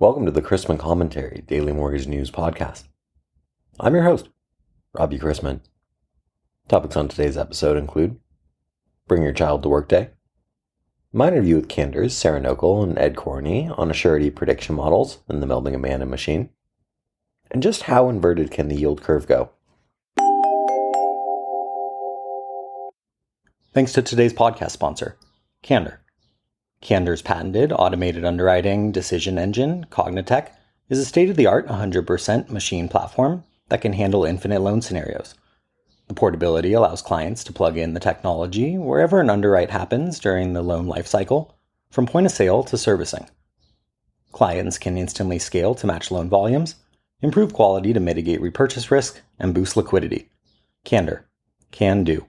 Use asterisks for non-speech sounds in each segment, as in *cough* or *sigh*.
Welcome to the Chrisman Commentary Daily Mortgage News Podcast. I'm your host, Robbie Chrisman. Topics on today's episode include Bring Your Child to Work Day, my interview with Candor's Sara Knochel and Ed Kourany on surety prediction models and the melding of man and machine, and just how inverted can the yield curve go. Thanks to today's podcast sponsor, Candor. Candor's patented automated underwriting decision engine, CogniTech, is a state of the art 100% machine platform that can handle infinite loan scenarios. The portability allows clients to plug in the technology wherever an underwrite happens during the loan lifecycle, from point of sale to servicing. Clients can instantly scale to match loan volumes, improve quality to mitigate repurchase risk, and boost liquidity. Candor. Can do.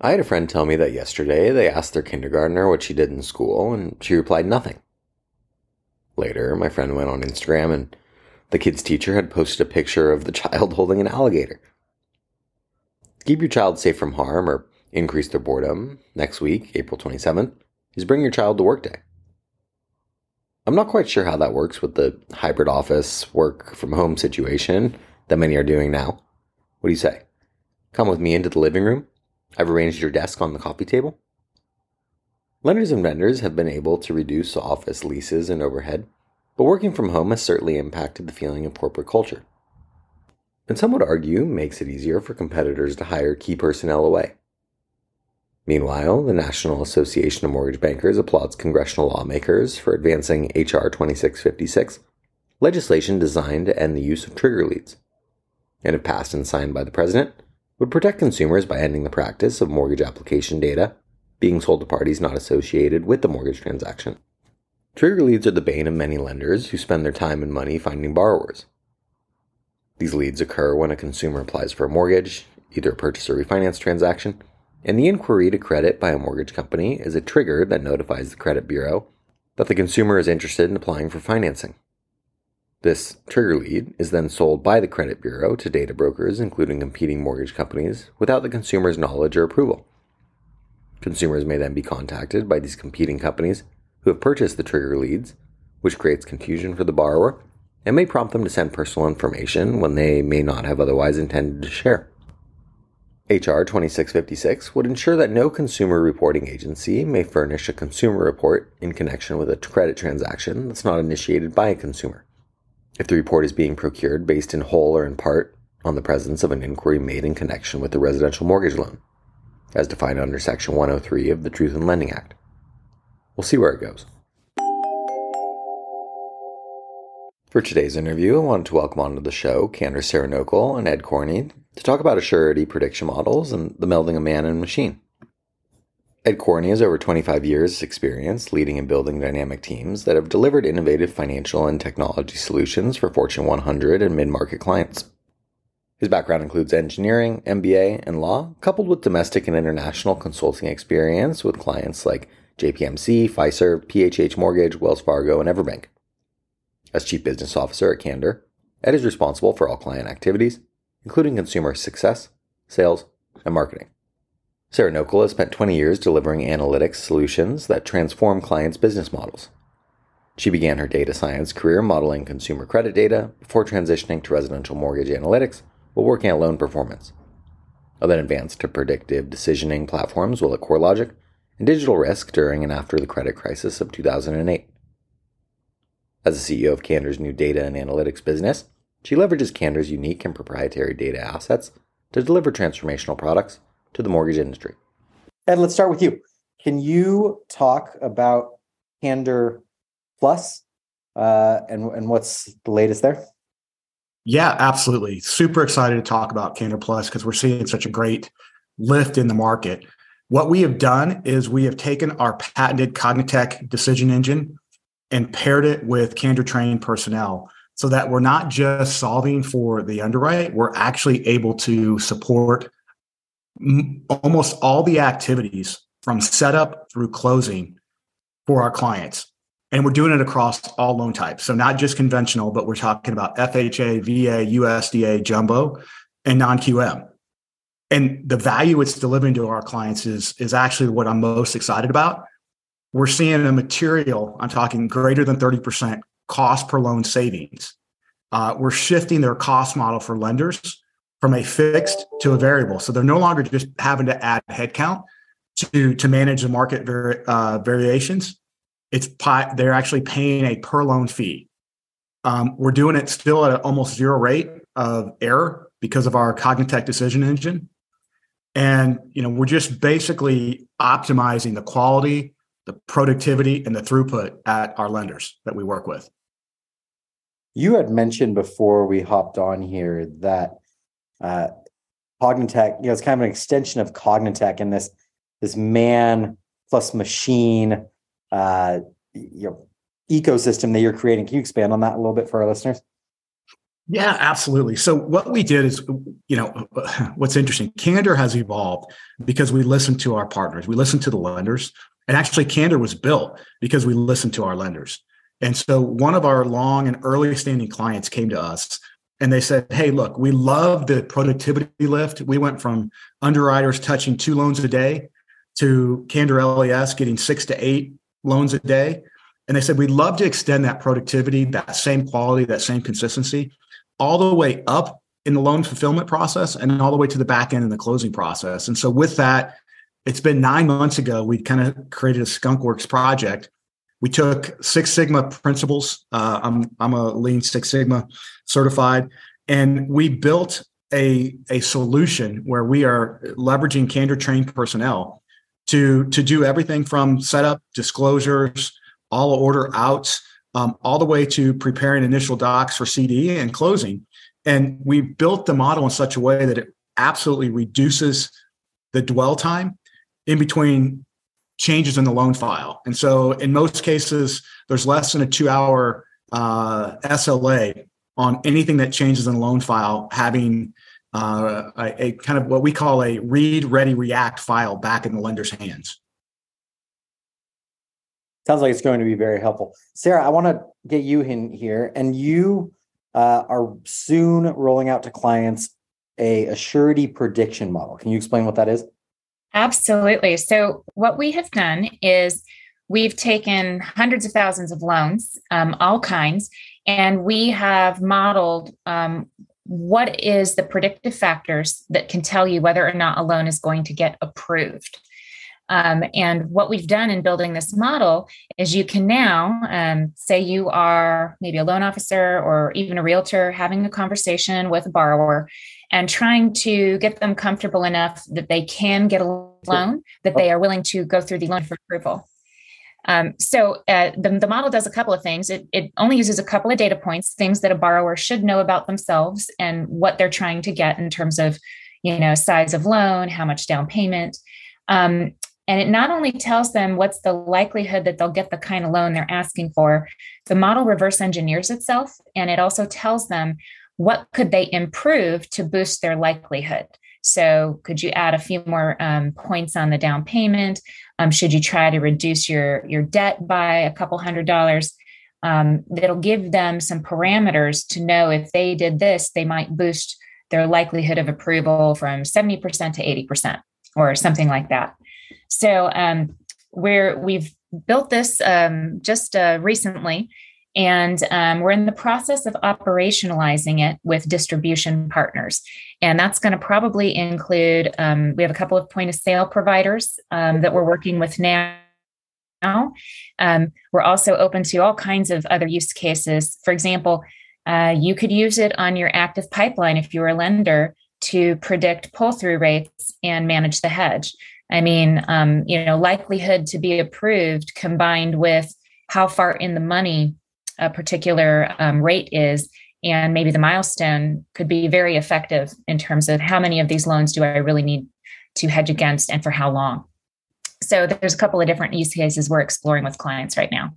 I had a friend tell me that yesterday they asked their kindergartner what she did in school, and she replied nothing. Later, my friend went on Instagram, and the kid's teacher had posted a picture of the *laughs* child holding an alligator. Keep your child safe from harm or increase their boredom next week, April 27th, is Bring Your Child to Work Day. I'm not quite sure how that works with the hybrid office work from home situation that many are doing now. What do you say? Come with me into the living room I've arranged your desk on the coffee table. Lenders and vendors have been able to reduce office leases and overhead, but working from home has certainly impacted the feeling of corporate culture. And some would argue makes it easier for competitors to hire key personnel away. Meanwhile, the National Association of Mortgage Bankers applauds congressional lawmakers for advancing H.R. 2656, legislation designed to end the use of trigger leads. And if passed and signed by the president, would protect consumers by ending the practice of mortgage application data being sold to parties not associated with the mortgage transaction. Trigger leads are the bane of many lenders who spend their time and money finding borrowers. These leads occur when a consumer applies for a mortgage, either a purchase or refinance transaction, and the inquiry to credit by a mortgage company is a trigger that notifies the credit bureau that the consumer is interested in applying for financing. This trigger lead is then sold by the credit bureau to data brokers, including competing mortgage companies, without the consumer's knowledge or approval. Consumers may then be contacted by these competing companies who have purchased the trigger leads, which creates confusion for the borrower and may prompt them to send personal information when they may not have otherwise intended to share. HR 2656 would ensure that no consumer reporting agency may furnish a consumer report in connection with a credit transaction that's not initiated by a consumer if the report is being procured based in whole or in part on the presence of an inquiry made in connection with the residential mortgage loan, as defined under Section 103 of the Truth in Lending Act. We'll see where it goes. For today's interview, I wanted to welcome onto the show Candor Sara and Ed Kourany to talk about surety prediction models and the melding of man and machine. Ed Kourany has over 25 years' experience leading and building dynamic teams that have delivered innovative financial and technology solutions for Fortune 100 and mid market clients. His background includes engineering, MBA, and law, coupled with domestic and international consulting experience with clients like JPMC, Fiserv, PHH Mortgage, Wells Fargo, and Everbank. As Chief Business Officer at Candor, Ed is responsible for all client activities, including consumer success, sales, and marketing. Sara Knochel has spent 20 years delivering analytics solutions that transform clients' business models. She began her data science career modeling consumer credit data before transitioning to residential mortgage analytics while working at Loan Performance. And then advanced to predictive decisioning platforms while at CoreLogic and digital risk during and after the credit crisis of 2008. As the CEO of Candor's new data and analytics business, she leverages Candor's unique and proprietary data assets to deliver transformational products to the mortgage industry. Ed, let's start with you. Can you talk about Candor Plus uh, and, and what's the latest there? Yeah, absolutely. Super excited to talk about Candor Plus because we're seeing such a great lift in the market. What we have done is we have taken our patented CogniTech decision engine and paired it with Candor trained personnel so that we're not just solving for the underwrite, we're actually able to support almost all the activities from setup through closing for our clients. And we're doing it across all loan types. So not just conventional, but we're talking about FHA, VA, USDA, jumbo, and non-QM. And the value it's delivering to our clients is, is actually what I'm most excited about. we're seeing a material, I'm talking greater than 30% cost per loan savings. Uh, we're shifting their cost model for lenders from a fixed to a variable. So they're no longer just having to add headcount to, to manage the market uh, variations. It's pi- they're actually paying a per loan fee. Um, we're doing it still at almost zero rate of error because of our CogniTech decision engine. And you know, we're just basically optimizing the quality, the productivity, and the throughput at our lenders that we work with. You had mentioned before we hopped on here that uh, CogniTech, you know, it's kind of an extension of CogniTech in this this man plus machine, uh, you know, ecosystem that you're creating. Can you expand on that a little bit for our listeners? Yeah, absolutely. So what we did is, you know, *laughs* what's interesting, Candor has evolved because we listened to our partners, we listened to the lenders, and actually Candor was built because we listened to our lenders. And so one of our long and early standing clients came to us and they said, Hey, look, we love the productivity lift. We went from underwriters touching two loans a day to Candor LES getting six to eight loans a day. And they said, We'd love to extend that productivity, that same quality, that same consistency all the way up in the loan fulfillment process and all the way to the back end in the closing process. And so with that, it's been nine months ago, we kind of created a Skunkworks project. We took Six Sigma principles. Uh, I'm, I'm a Lean Six Sigma certified, and we built a, a solution where we are leveraging Candor trained personnel to, to do everything from setup, disclosures, all order outs, um, all the way to preparing initial docs for CD and closing. And we built the model in such a way that it absolutely reduces the dwell time in between changes in the loan file. And so in most cases, there's less than a two hour uh, SLA on anything that changes in the loan file, having uh, a, a kind of what we call a read, ready, react file back in the lender's hands. Sounds like it's going to be very helpful. Sara, I want to get you in here, and you uh, are soon rolling out to clients a, a surety prediction model. Can you explain what that is? Absolutely. So, what we have done is we've taken hundreds of thousands of loans, um, all kinds, and we have modeled um, what is the predictive factors that can tell you whether or not a loan is going to get approved. Um, and what we've done in building this model is you can now um, say you are maybe a loan officer or even a realtor having a conversation with a borrower and trying to get them comfortable enough that they can get a loan, that they are willing to go through the loan for approval. Um, so uh, the, the model does a couple of things. It, it only uses a couple of data points, things that a borrower should know about themselves and what they're trying to get in terms of, you know, size of loan, how much down payment. Um, and it not only tells them what's the likelihood that they'll get the kind of loan they're asking for, the model reverse engineers itself. And it also tells them what could they improve to boost their likelihood. So, could you add a few more um, points on the down payment? Um, should you try to reduce your your debt by a couple hundred dollars? Um, it'll give them some parameters to know if they did this, they might boost their likelihood of approval from 70% to 80% or something like that. So um, we're we've built this um, just uh, recently, and um, we're in the process of operationalizing it with distribution partners. And that's going to probably include um, we have a couple of point of sale providers um, that we're working with now. Um, we're also open to all kinds of other use cases. For example, uh, you could use it on your active pipeline if you're a lender to predict pull through rates and manage the hedge. I mean, um, you know, likelihood to be approved combined with how far in the money a particular um, rate is, and maybe the milestone could be very effective in terms of how many of these loans do I really need to hedge against and for how long. So there's a couple of different use cases we're exploring with clients right now.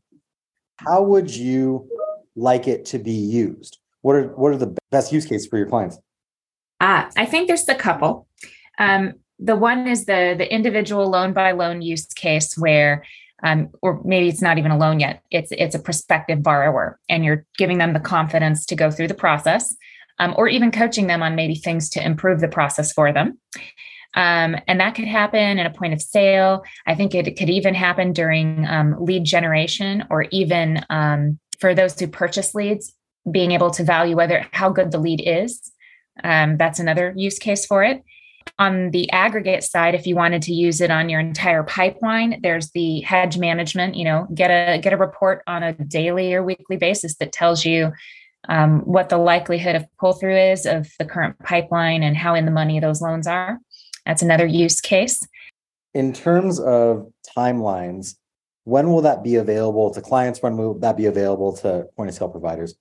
How would you like it to be used? What are what are the best use cases for your clients? Uh, I think there's a couple. Um, the one is the the individual loan by loan use case where um, or maybe it's not even a loan yet it's it's a prospective borrower and you're giving them the confidence to go through the process um, or even coaching them on maybe things to improve the process for them Um, and that could happen at a point of sale. I think it could even happen during um, lead generation or even um, for those who purchase leads, being able to value whether how good the lead is. Um, that's another use case for it. On the aggregate side, if you wanted to use it on your entire pipeline, there's the hedge management. You know, get a get a report on a daily or weekly basis that tells you um, what the likelihood of pull through is of the current pipeline and how in the money those loans are. That's another use case. In terms of timelines, when will that be available to clients? When will that be available to point of sale providers?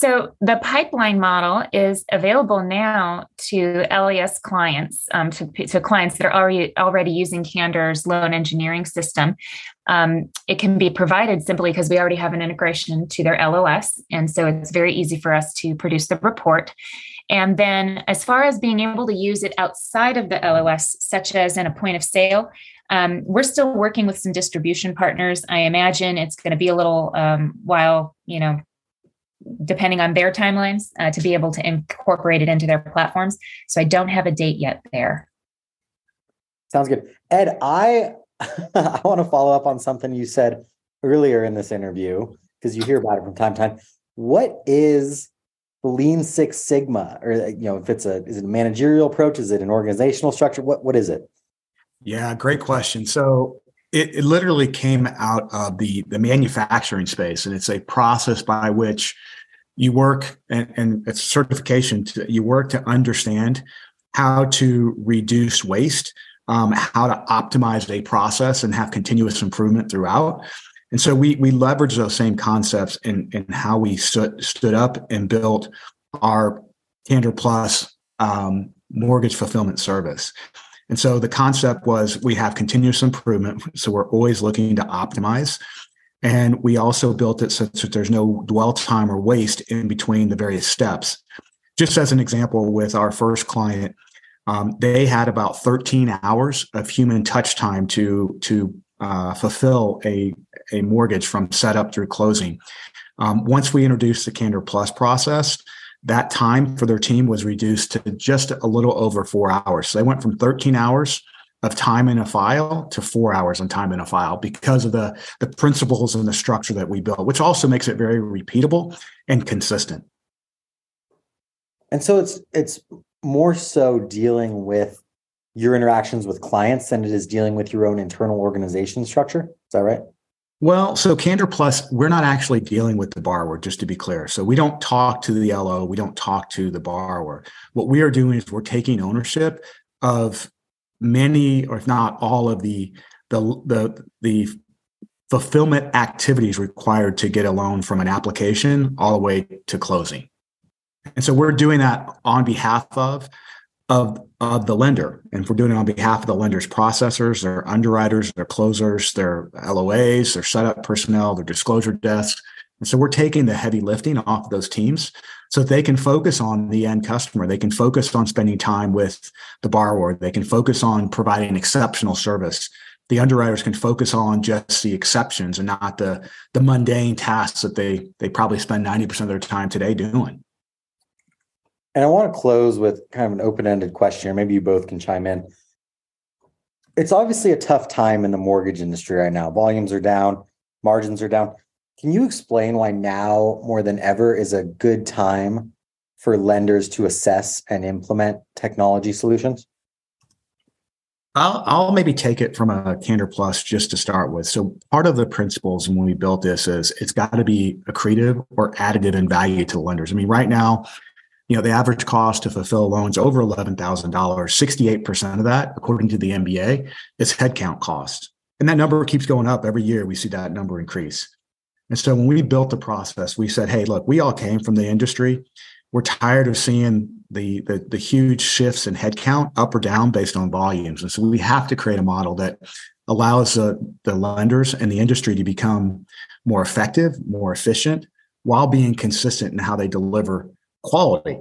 So the pipeline model is available now to LES clients, um, to, to, clients that are already already using Candor's loan engineering system. Um, it can be provided simply because we already have an integration to their LOS, and so it's very easy for us to produce the report. And then, as far as being able to use it outside of the LOS, such as in a point of sale, um, we're still working with some distribution partners. I imagine it's going to be a little um, while, you know, depending on their timelines, uh, to be able to incorporate it into their platforms. So I don't have a date yet there. Sounds good. Ed, I *laughs* I want to follow up on something you said earlier in this interview because you hear about it from time to time. What is Lean Six Sigma, or you know, if it's a is it a managerial approach? Is it an organizational structure? What what is it? Yeah, great question. So it, it, literally came out of the the manufacturing space, and it's a process by which you work and, and it's certification. To, you work to understand how to reduce waste, um, how to optimize a process, and have continuous improvement throughout. And so we we leverage those same concepts in in how we stood stood up and built our Candor Plus um, mortgage fulfillment service. And so the concept was we have continuous improvement. So we're always looking to optimize. And we also built it such that there's no dwell time or waste in between the various steps. Just as an example, with our first client, um, they had about 13 hours of human touch time to to uh, fulfill a, a mortgage from setup through closing. Um, once we introduced the Candor Plus process, that time for their team was reduced to just a little over four hours. So they went from 13 hours of time in a file to four hours on time in a file because of the, the principles and the structure that we built, which also makes it very repeatable and consistent. And so it's it's more so dealing with your interactions with clients than it is dealing with your own internal organization structure. Is that right? Well, so Candor Plus, we're not actually dealing with the borrower, just to be clear. So we don't talk to the LO, we don't talk to the borrower. What we are doing is we're taking ownership of many, or if not all, of the the the the fulfillment activities required to get a loan from an application all the way to closing. And so we're doing that on behalf of of, of the lender. And if we're doing it on behalf of the lender's processors, their underwriters, their closers, their LOAs, their setup personnel, their disclosure desks. And so we're taking the heavy lifting off of those teams so they can focus on the end customer. They can focus on spending time with the borrower. They can focus on providing exceptional service. The underwriters can focus on just the exceptions and not the, the mundane tasks that they, they probably spend 90% of their time today doing. And I want to close with kind of an open ended question. Maybe you both can chime in. It's obviously a tough time in the mortgage industry right now. Volumes are down, margins are down. Can you explain why now more than ever is a good time for lenders to assess and implement technology solutions? I'll, I'll maybe take it from a Candor Plus just to start with. So part of the principles when we built this is it's got to be accretive or additive in value to lenders. I mean, right now you know, the average cost to fulfill loans over $11,000, 68% of that, according to the MBA, is headcount cost. And that number keeps going up every year. We see that number increase. And so when we built the process, we said, hey, look, we all came from the industry. We're tired of seeing the, the, the huge shifts in headcount up or down based on volumes. And so we have to create a model that allows uh, the lenders and the industry to become more effective, more efficient, while being consistent in how they deliver quality.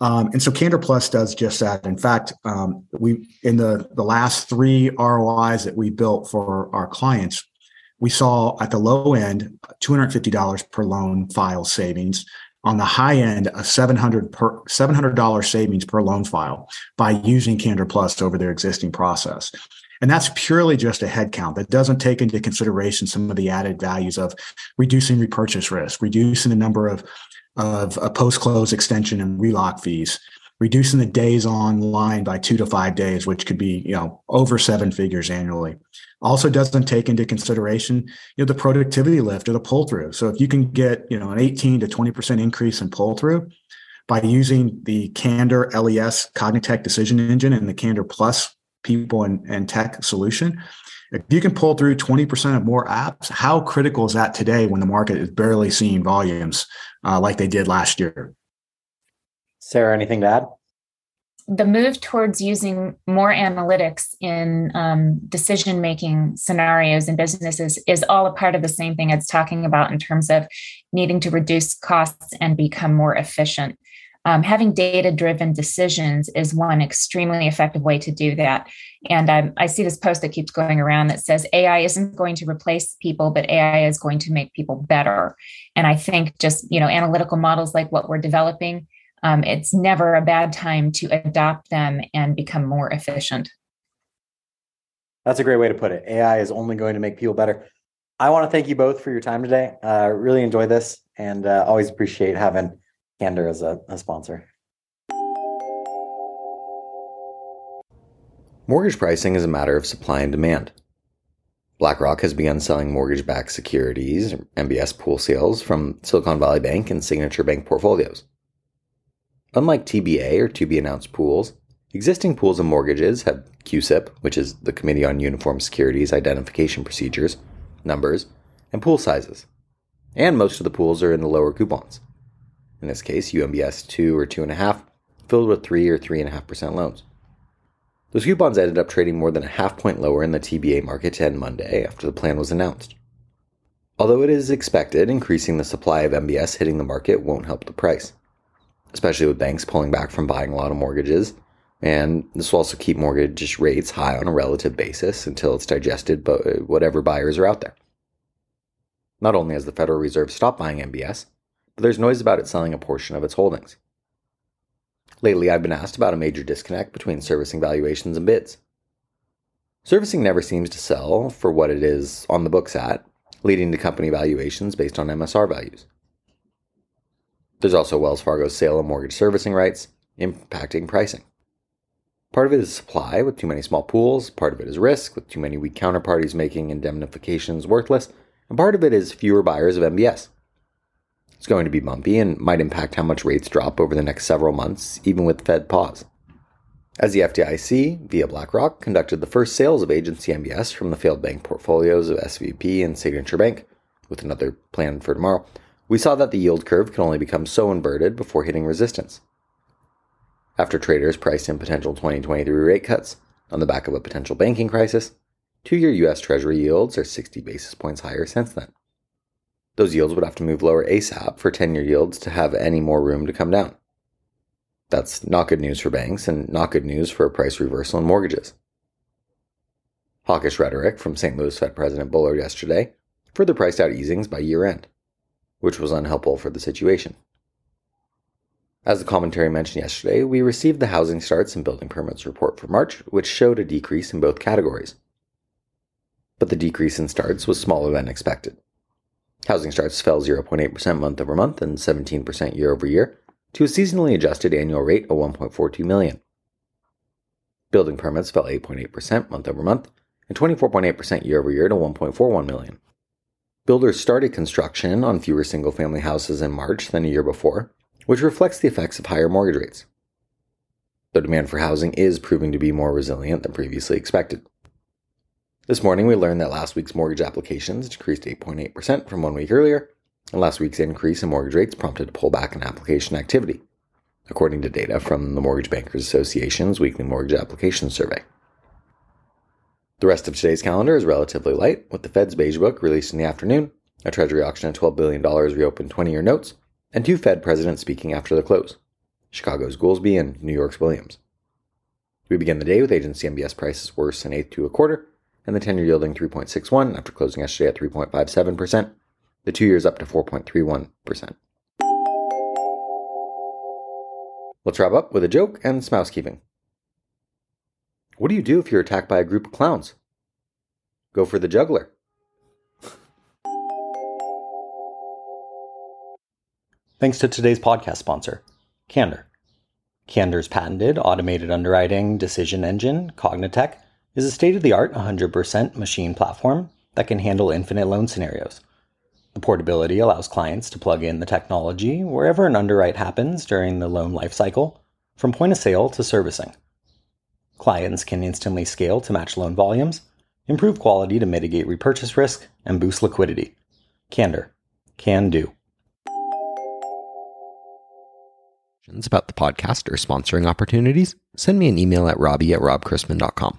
Um, and so Candor Plus does just that. In fact, um, we in the the last three ROIs that we built for our clients, we saw at the low end $250 per loan file savings. on the high end a 700 per $700 savings per loan file by using Candor Plus over their existing process. And that's purely just a head count that doesn't take into consideration some of the added values of reducing repurchase risk, reducing the number of, of uh, a post close extension and relock fees, reducing the days online by two to five days, which could be, you know, over seven figures annually. Also doesn't take into consideration, you know, the productivity lift or the pull through. So if you can get, you know, an 18 to 20% increase in pull through by using the Candor LES CogniTech decision engine and the Candor Plus people and, and tech solution, if you can pull through 20% of more apps, how critical is that today when the market is barely seeing volumes uh, like they did last year? Sara, anything to add? The move towards using more analytics in um, decision making scenarios and businesses is all a part of the same thing it's talking about in terms of needing to reduce costs and become more efficient. Um, having data driven decisions is one extremely effective way to do that. And um, I see this post that keeps going around that says AI isn't going to replace people, but AI is going to make people better. And I think just, you know, analytical models like what we're developing um, it's never a bad time to adopt them and become more efficient. That's a great way to put it. AI is only going to make people better. I want to thank you both for your time today. Uh, really enjoy this and uh, always appreciate having Candor as a, a sponsor. Mortgage pricing is a matter of supply and demand. BlackRock has begun selling mortgage backed securities, MBS pool sales, from Silicon Valley Bank and Signature Bank portfolios. Unlike TBA or to be announced pools, existing pools of mortgages have CUSIP, which is the Committee on Uniform Securities Identification Procedures, numbers, and pool sizes. And most of the pools are in the lower coupons. In this case, UMBS 2 or 2.5, filled with 3 or 3.5% loans. Those coupons ended up trading more than a half point lower in the TBA market to end Monday after the plan was announced. Although it is expected, increasing the supply of MBS hitting the market won't help the price especially with banks pulling back from buying a lot of mortgages. And this will also keep mortgage rates high on a relative basis until it's digested by whatever buyers are out there. Not only has the Federal Reserve stopped buying MBS, but there's noise about it selling a portion of its holdings. Lately, I've been asked about a major disconnect between servicing valuations and bids. Servicing never seems to sell for what it is on the books at, leading to company valuations based on MSR values. There's also Wells Fargo's sale of mortgage servicing rights, impacting pricing. Part of it is supply with too many small pools, part of it is risk with too many weak counterparties making indemnifications worthless, and part of it is fewer buyers of MBS. It's going to be bumpy and might impact how much rates drop over the next several months, even with Fed pause. As the FDIC, via BlackRock, conducted the first sales of agency MBS from the failed bank portfolios of SVB and Signature Bank, with another planned for tomorrow, we saw that the yield curve can only become so inverted before hitting resistance. After traders priced in potential 2023 rate cuts on the back of a potential banking crisis, two year US Treasury yields are 60 basis points higher since then. Those yields would have to move lower ASAP for 10 year yields to have any more room to come down. That's not good news for banks and not good news for a price reversal in mortgages. Hawkish rhetoric from St. Louis Fed President Bullard yesterday further priced out easings by year end which was unhelpful for the situation. As the commentary mentioned yesterday, we received the housing starts and building permits report for March, which showed a decrease in both categories. But the decrease in starts was smaller than expected. Housing starts fell 0.8% month over month and 17% year over year to a seasonally adjusted annual rate of 1.42 million. Building permits fell 8.8% month over month and 24.8% year over year to 1.41 million. Builders started construction on fewer single family houses in March than a year before, which reflects the effects of higher mortgage rates. The demand for housing is proving to be more resilient than previously expected. This morning, we learned that last week's mortgage applications decreased 8.8% from one week earlier, and last week's increase in mortgage rates prompted a pullback in application activity, according to data from the Mortgage Bankers Association's weekly mortgage application survey. The rest of today's calendar is relatively light, with the Fed's Beige Book released in the afternoon, a Treasury auction of $12 billion reopened 20 year notes, and two Fed presidents speaking after the close Chicago's Goolsbee and New York's Williams. We begin the day with agency MBS prices worse an eighth to a quarter, and the 10 year yielding 3.61 after closing yesterday at 3.57%, the two years up to 4.31%. Let's wrap up with a joke and some housekeeping. What do you do if you're attacked by a group of clowns? Go for the juggler. Thanks to today's podcast sponsor, Candor. Candor's patented automated underwriting decision engine, CogniTech, is a state of the art 100% machine platform that can handle infinite loan scenarios. The portability allows clients to plug in the technology wherever an underwrite happens during the loan lifecycle, from point of sale to servicing. Clients can instantly scale to match loan volumes, improve quality to mitigate repurchase risk, and boost liquidity. Candor. Can do. About the podcast or sponsoring opportunities, send me an email at robbie at robchrisman.com.